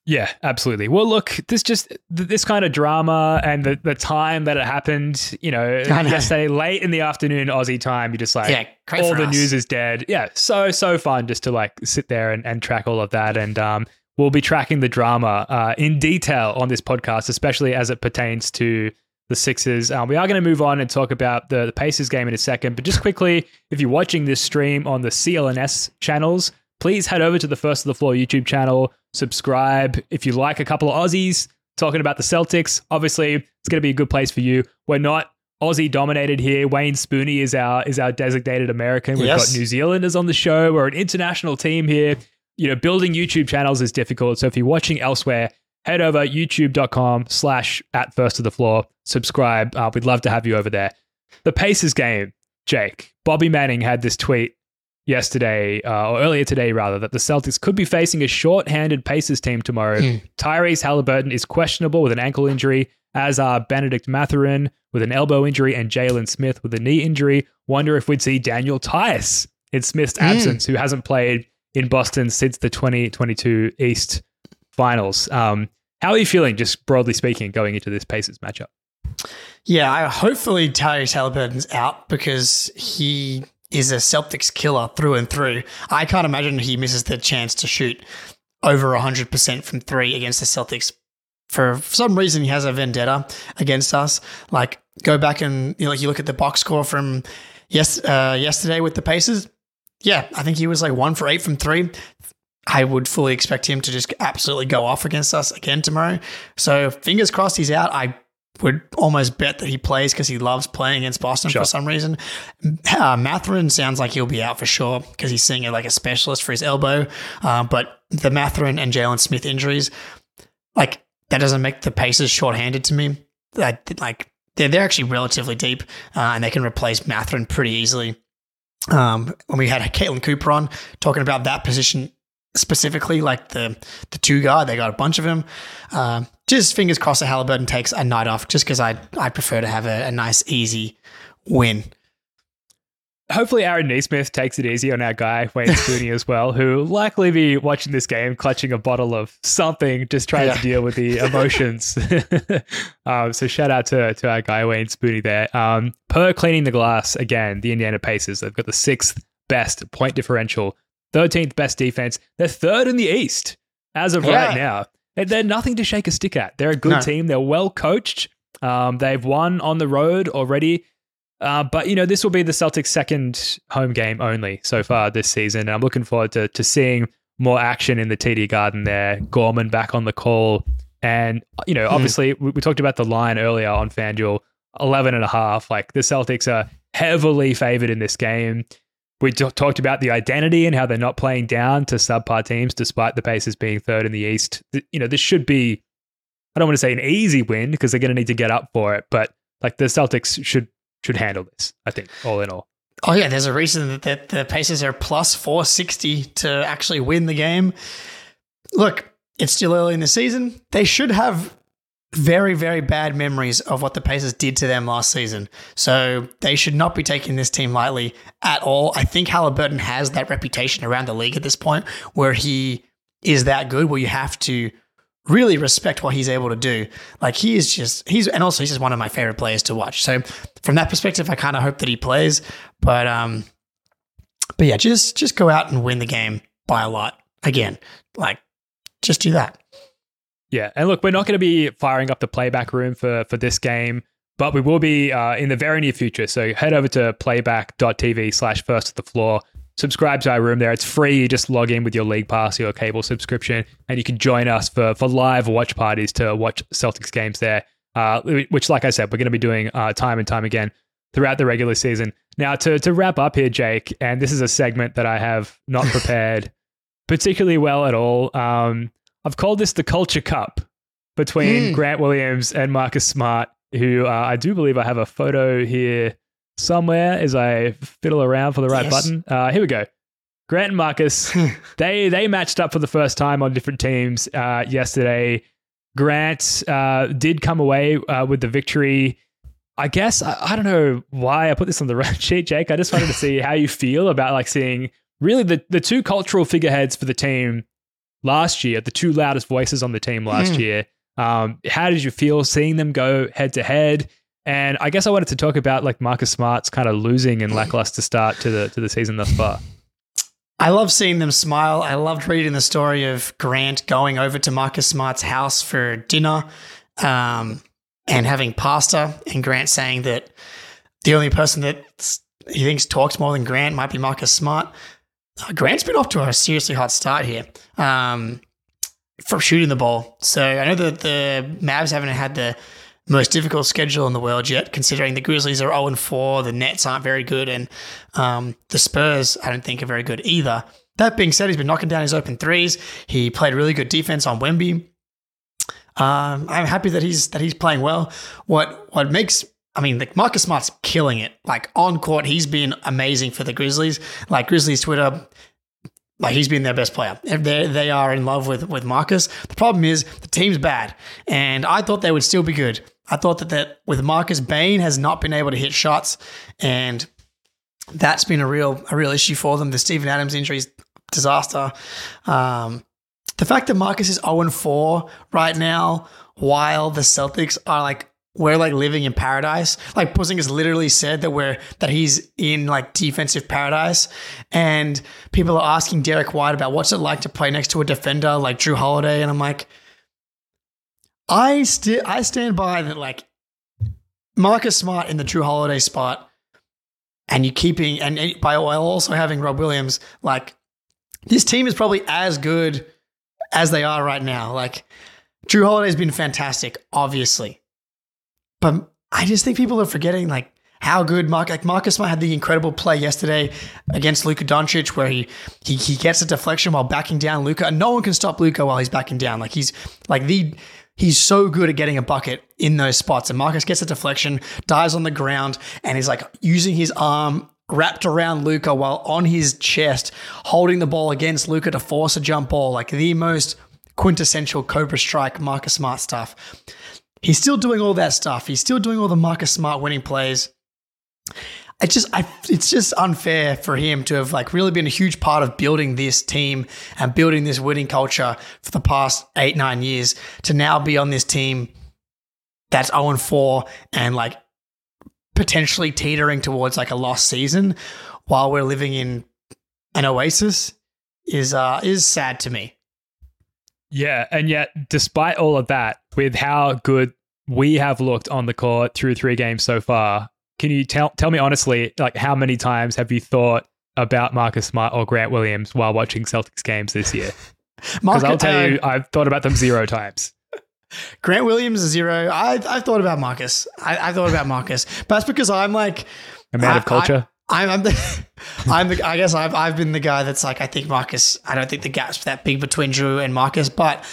Yeah, absolutely. Well, look, this just this kind of drama and the, the time that it happened, you know, I know. yesterday late in the afternoon Aussie time, you just like Yeah, all the us. news is dead. Yeah, so so fun just to like sit there and, and track all of that. And um, we'll be tracking the drama uh, in detail on this podcast, especially as it pertains to the Sixers. Um, we are going to move on and talk about the, the Pacers game in a second. But just quickly, if you're watching this stream on the CLNS channels, please head over to the First to the Floor YouTube channel, subscribe. If you like a couple of Aussies talking about the Celtics, obviously it's going to be a good place for you. We're not Aussie dominated here. Wayne Spooney is our is our designated American. We've Yes. got New Zealanders on the show. We're an international team here. You know, building YouTube channels is difficult. So if you're watching elsewhere, head over youtube.com slash at first to the floor. Subscribe. Uh, we'd love to have you over there. The Pacers game, Jake. Bobby Manning had this tweet yesterday, uh, or earlier today, rather, that the Celtics could be facing a short-handed Pacers team tomorrow. Hmm. Tyrese Halliburton is questionable with an ankle injury, as are Bennedict Mathurin with an elbow injury and Jalen Smith with a knee injury. Wonder if we'd see Daniel Theis in Smith's Hmm. absence, who hasn't played in Boston since the 2022 East Finals. Um, how are you feeling, just broadly speaking, going into this Pacers matchup? Yeah, I, hopefully Tyrese Halliburton's out because he is a Celtics killer through and through. I can't imagine he misses the chance to shoot over 100% from three against the Celtics. For some reason, he has a vendetta against us. Like, go back and you know, like you look at the box score from yes uh, yesterday with the Pacers. Yeah, I think he was like one for eight from three. I would fully expect him to just absolutely go off against us again tomorrow. So fingers crossed he's out. I would almost bet that he plays because he loves playing against Boston Sure. for some reason. Uh, Mathurin sounds like he'll be out for sure because he's seeing it like a specialist for his elbow. Uh, but the Mathurin and Jalen Smith injuries, like that doesn't make the Pacers shorthanded to me. That like they're they're actually relatively deep uh, and they can replace Mathurin pretty easily. Um, when we had Caitlin Cooper on talking about that position specifically, like the the two guard, they got a bunch of them. Um, just fingers crossed that Halliburton takes a night off, just because I I prefer to have a, a nice easy win. hopefully Aaron Nesmith takes it easy on our guy Wayne Spooney as well, who likely be watching this game, clutching a bottle of something, just trying Yeah. to deal with the emotions. um, so shout out to to our guy Wayne Spooney there. Um, per cleaning the glass again, the Indiana Pacers they've got the sixth best point differential, thirteenth best defense. They're third in the East as of right now. They're nothing to shake a stick at. They're a good No. team. They're well coached. Um, they've won on the road already. Uh, but you know, this will be the Celtics' second home game only so far this season, and I'm looking forward to to seeing more action in the TD Garden there. Gorman back on the call, and you know, obviously we, we talked about the line earlier on FanDuel, 11 and a half. Like the Celtics are heavily favored in this game. We t- talked about the identity and how they're not playing down to subpar teams, despite the Pacers being third in the East. You know, this should be. I don't want to say an easy win because they're going to need to get up for it, but like the Celtics should should handle this. I think all in all. Oh yeah, there's a reason that, that the Pacers are plus 460 to actually win the game. Look, it's still early in the season. They should have very, very bad memories of what the Pacers did to them last season. So they should not be taking this team lightly at all. I think Halliburton has that reputation around the league at this point where he is that good, where you have to really respect what he's able to do. Like he is just he's and also he's just one of my favorite players to watch. So from that perspective, I kind of hope that he plays. But um, but yeah, just just go out and win the game by a lot again. Like just do that. Yeah, and look, we're not going to be firing up the playback room for for this game, but we will be uh, in the very near future. So head over to playback.tv slash first to the floor. Subscribe to our room there. It's free. You just log in with your league pass, your cable subscription, and you can join us for for live watch parties to watch Celtics games there. Uh, which, like I said, we're going to be doing uh, time and time again throughout the regular season. Now, to to wrap up here, Jake, and this is a segment that I have not prepared particularly well at all. Um, I've called this the Culture Cup between Hmm. Grant Williams and Marcus Smart, who uh, I do believe I have a photo here somewhere as I fiddle around for the right Yes. button. Uh, here we go. Grant and Marcus, they they matched up for the first time on different teams uh, yesterday. Grant uh, did come away uh, with the victory. I guess I, I don't know why I put this on the run sheet, Jake. I just wanted to see how you feel about like seeing really the the two cultural figureheads for the team last year, the two loudest voices on the team last Hmm. year. Um, how did you feel seeing them go head to head? And I guess I wanted to talk about like Marcus Smart's kind of losing and lackluster start to the to the season thus far. I love seeing them smile. I loved reading the story of Grant going over to Marcus Smart's house for dinner um, and having pasta, and Grant saying that the only person that he thinks talks more than Grant might be Marcus Smart. Uh, Grant's been off to a seriously hot start here um, from shooting the ball. So I know that the Mavs haven't had the most difficult schedule in the world yet, considering the Grizzlies are 0 4, the Nets aren't very good, and um, the Spurs, I don't think, are very good either. That being said, he's been knocking down his open threes. He played really good defense on Wemby. Um, I'm happy that he's that he's playing well. What what makes I mean, like Marcus Smart's killing it. Like on court, he's been amazing for the Grizzlies. Like Grizzlies Twitter, like he's been their best player. They they are in love with with Marcus. The problem is the team's bad, and I thought they would still be good. I thought that that with Marcus Bane has not been able to hit shots, and that's been a real a real issue for them. The Steven Adams injury is disaster. Um, the fact that Marcus is 0 4 right now, while the Celtics are like we're like living in paradise. Like Porzingis literally said that we're that he's in like defensive paradise, and people are asking Derrick White about what's it like to play next to a defender like Jrue Holiday, and I'm like, I still I stand by that like Marcus Smart in the Jrue Holiday spot, and you keeping and and by while also having Rob Williams, like this team is probably as good as they are right now. Like Jrue Holiday's been fantastic, obviously, but I just think people are forgetting like how good Mark like Marcus Smart had the incredible play yesterday against Luka Doncic where he he he gets a deflection while backing down Luka, and no one can stop Luka while he's backing down. Like he's like the he's so good at getting a bucket in those spots. And Marcus gets a deflection, dies on the ground, and he's like using his arm wrapped around Luka while on his chest, holding the ball against Luka to force a jump ball, like the most quintessential Cobra Strike Marcus Smart stuff. He's still doing all that stuff. He's still doing all the Marcus Smart winning plays. it's just I, it's just unfair for him to have like really been a huge part of building this team and building this winning culture for the past eight nine years to now be on this team that's 0 and 4 and like potentially teetering towards like a lost season while we're living in an oasis is uh is sad to me. Yeah, and yet despite all of that, with how good we have looked on the court through three games so far, can you tell tell me honestly, like how many times have you thought about Marcus Smart or Grant Williams while watching Celtics games this year? Because I'll tell you, um, I've thought about them zero times. Grant Williams is zero. I I've thought about Marcus. I, I thought about Marcus, but that's because I'm like a man I, of culture. I, I'm, I'm the, I'm the. I guess I've I've been the guy that's like I think Marcus. I don't think the gap's that big between Jrue and Marcus, but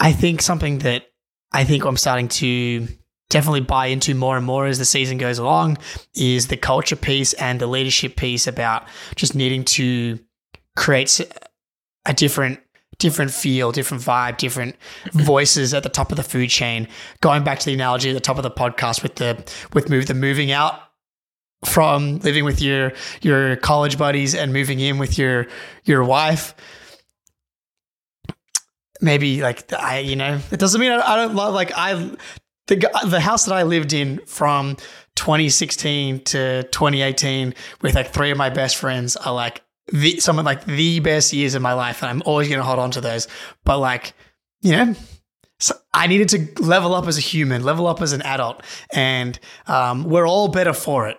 I think something that I think I'm starting to definitely buy into more and more as the season goes along is the culture piece and the leadership piece about just needing to create a different different feel, different vibe, different mm-hmm. voices at the top of the food chain. Going back to the analogy at the top of the podcast with the with move the moving out from living with your your college buddies and moving in with your your wife. Maybe like I, you know, it doesn't mean I, I don't love like I the the house that I lived in from 2016 to 2018 with like three of my best friends are like the some of like the best years of my life, and I'm always going to hold on to those. But like, you know, so I needed to level up as a human, level up as an adult, and um, we're all better for it.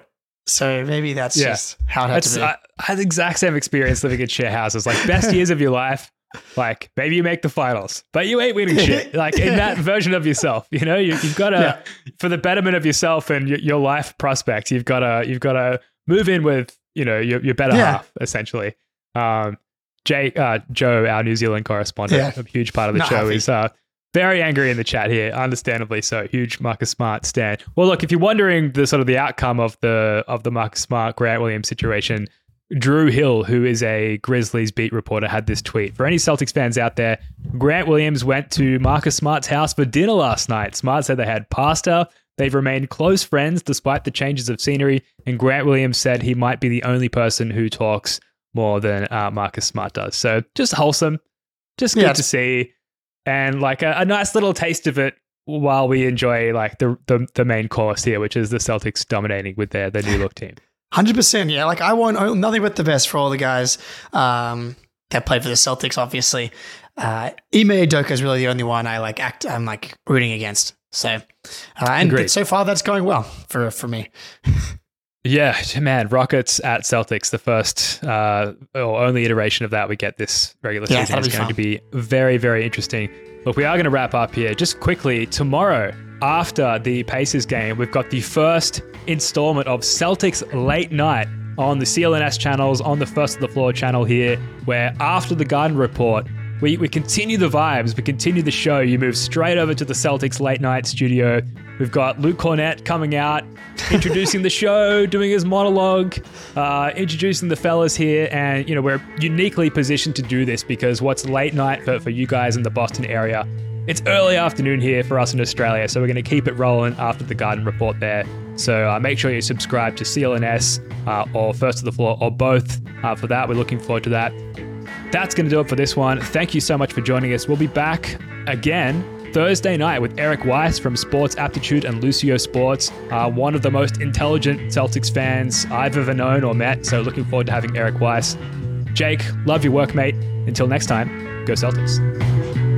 So maybe that's yeah. just how it had that's, to be. I, I had the exact same experience living in share houses. Like best years of your life. Like maybe you make the finals, but you ain't winning shit. Like in that version of yourself, you know, you, have got to yeah. for the betterment of yourself and your, your life prospects. You've got to you've got to move in with you know your, your better yeah. half essentially. Um, Jay, uh, Joe, our New Zealand correspondent, yeah. a huge part of the Not show, happy. is uh, very angry in the chat here, understandably so. Huge Marcus Smart stand. Well, look, if you're wondering the sort of the outcome of the of the Marcus Smart Grant Williams situation, Drew Hill, who is a Grizzlies beat reporter, had this tweet. For any Celtics fans out there, Grant Williams went to Marcus Smart's house for dinner last night. Smart said they had pasta, They've remained close friends despite the changes of scenery, and Grant Williams said he might be the only person who talks more than uh, Marcus Smart does. So just wholesome, just good yeah. to see, and like a, a, nice little taste of it while we enjoy like the, the the main course here, which is the Celtics dominating with their their new look team. Hundred percent, yeah. Like I want nothing but the best for all the guys um, that played for the Celtics. Obviously, uh, Ime Udoka is really the only one I like. Act I'm like rooting against. So, uh, and so far that's going well for for me. yeah, man, Rockets at Celtics, the first uh, or only iteration of that we get this regular yeah, season is going fun. to be very, very interesting. Look, we are going to wrap up here just quickly. Tomorrow, after the Pacers game, we've got the first installment of Celtics Late Night on the CLNS channels, on the First to the Floor channel here, where after the Garden Report, we, we continue the vibes, we continue the show. You move straight over to the Celtics late night studio. We've got Luke Kornet coming out, introducing the show, doing his monologue, uh, introducing the fellas here. And, you know, we're uniquely positioned to do this because what's late night for, for you guys in the Boston area, it's early afternoon here for us in Australia. So we're going to keep it rolling after the Garden Report there. So uh, make sure you subscribe to CLNS uh, or First to the Floor or both uh, for that. We're looking forward to that. That's going to do it for this one. Thank you so much for joining us. We'll be back again Thursday night with Eric Weiss from Sports Aptitude and Lucio Sports, uh, one of the most intelligent Celtics fans I've ever known or met. So looking forward to having Eric Weiss. Jake, love your work, mate. Until next time, go Celtics.